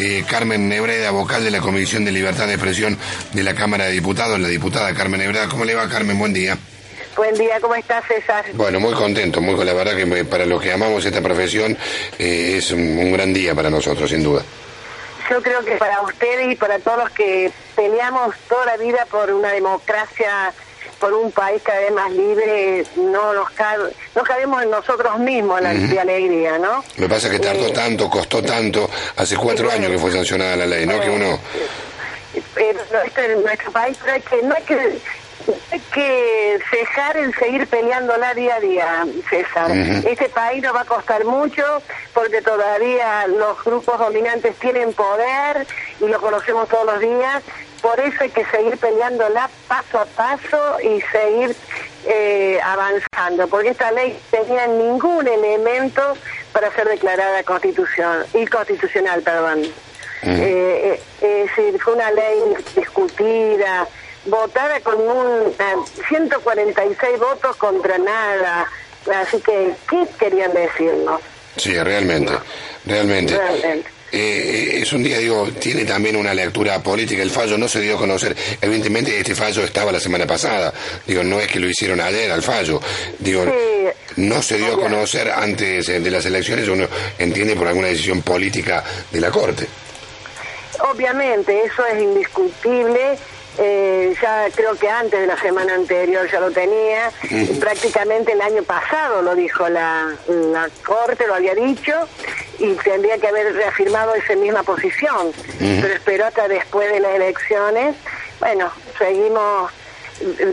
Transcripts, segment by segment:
Eh, Carmen Nebreda, vocal de la Comisión de Libertad de Expresión de la Cámara de Diputados, la diputada Carmen Nebreda. ¿Cómo le va, Carmen? Buen día. Buen día, ¿cómo estás, César? Bueno, muy contento, muy la verdad que para los que amamos esta profesión eh, es un, gran día para nosotros, sin duda. Yo creo que para ustedes y para todos los que peleamos toda la vida por una democracia por un país cada vez más libre, no nos cabe, no cabemos en nosotros mismos la alegría, ¿no? Lo que pasa es que tardó eh, tanto, costó tanto, hace cuatro años que fue sancionada la ley, ¿no? que uno... Pero este, nuestro país, pero hay que, no hay que hay que cejar en seguir peleándola día a día, César. Este país nos va a costar mucho porque todavía los grupos dominantes tienen poder y lo conocemos todos los días por eso hay que seguir peleándola paso a paso y seguir eh, avanzando, porque esta ley tenía ningún elemento para ser declarada constitución, inconstitucional, perdón. Eh, eh, es decir, fue una ley discutida, votada con un 146 votos contra nada. Así que, ¿qué querían decirnos? Sí, realmente, realmente. realmente. Eh, es un día, digo, tiene también una lectura política. El fallo no se dio a conocer. Evidentemente, este fallo estaba la semana pasada. Digo, no es que lo hicieron ayer al fallo. Digo, no se dio a conocer antes eh, de las elecciones, uno entiende por alguna decisión política de la Corte. Obviamente, eso es indiscutible eh, ya creo que antes de la semana anterior ya lo tenía, prácticamente el año pasado lo dijo la, la Corte, lo había dicho, y tendría que haber reafirmado esa misma posición, pero esperó hasta después de las elecciones. Bueno, seguimos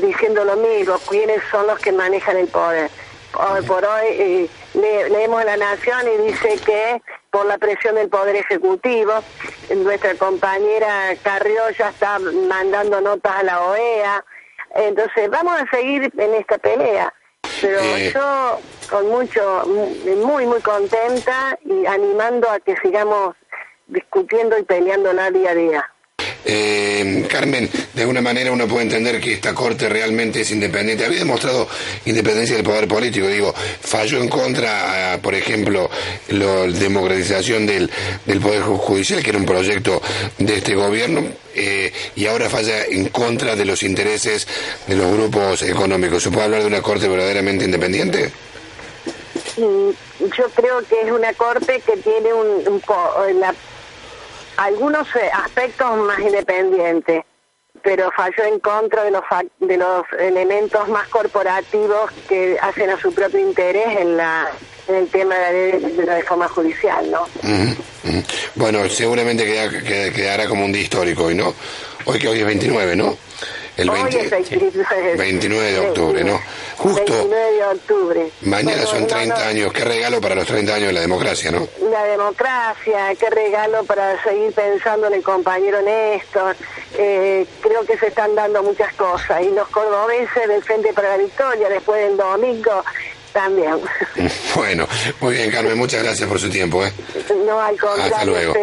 diciendo lo mismo, quiénes son los que manejan el poder. Hoy por hoy eh, leemos La Nación y dice que por la presión del Poder Ejecutivo, nuestra compañera Carrió ya está mandando notas a la OEA, entonces vamos a seguir en esta pelea. Pero eh. yo con mucho, muy, muy contenta y animando a que sigamos discutiendo y peleando día a día. Eh, Carmen, de alguna manera uno puede entender que esta Corte realmente es independiente. Había demostrado independencia del poder político, digo, falló en contra, ah, por ejemplo, la democratización del, del Poder Judicial, que era un proyecto de este gobierno, eh, y ahora falla en contra de los intereses de los grupos económicos. ¿Se puede hablar de una Corte verdaderamente independiente? Yo creo que es una Corte que tiene un, un la algunos eh, aspectos más independientes, pero falló en contra de los, de los elementos más corporativos que hacen a su propio interés en la en el tema de, la reforma judicial, ¿no? Bueno, seguramente quedará como un día histórico hoy, ¿no? Hoy que hoy es 29, ¿no? El 29 de octubre, ¿no? Justo. 29 de octubre. Mañana son 30 años. Qué regalo para los 30 años de la democracia, ¿no? La democracia, qué regalo para seguir pensando en el compañero Néstor. Eh, creo que se están dando muchas cosas. Y los cordobeses del Frente para la Victoria, después del domingo, también. Bueno, muy bien, Carmen, muchas gracias por su tiempo. ¿eh? No, al contrario, Hasta luego.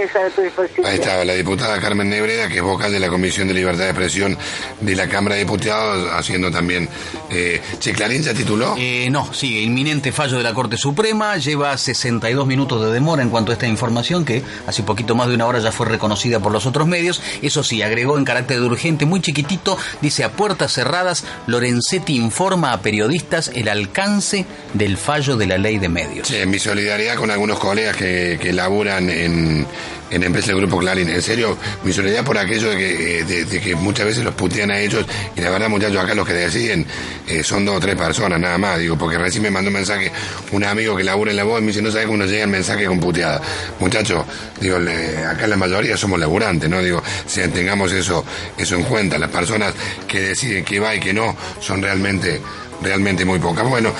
Ahí estaba la diputada Carmen Nebreda, que es vocal de la Comisión de Libertad de Expresión de la Cámara de Diputados, haciendo también... Eh, che, ¿Clarín ya tituló? Eh, no, sigue, inminente fallo de la Corte Suprema, lleva 62 minutos de demora en cuanto a esta información, que hace poquito más de una hora ya fue reconocida por los otros medios. Eso sí, agregó en carácter de urgente, muy chiquitito, dice a puertas cerradas, Lorenzetti informa a periodistas el alcance del fallo de la ley de medios. Sí, mi solidaridad con algunos colegas que, que laburan en, en empresas del Grupo Clarín. En serio, mi solidaridad por aquello de que, de, que muchas veces los putean a ellos y la verdad, muchachos, acá los que deciden eh, son dos o tres personas nada más, digo, porque recién me mandó un mensaje un amigo que labura en la voz y me dice, no sabes cómo nos llega el mensaje con puteada. Muchachos, digo, acá la mayoría somos laburantes, ¿no? Digo, si tengamos eso, eso en cuenta, las personas que deciden que va y que no son realmente realmente muy pocas. Bueno,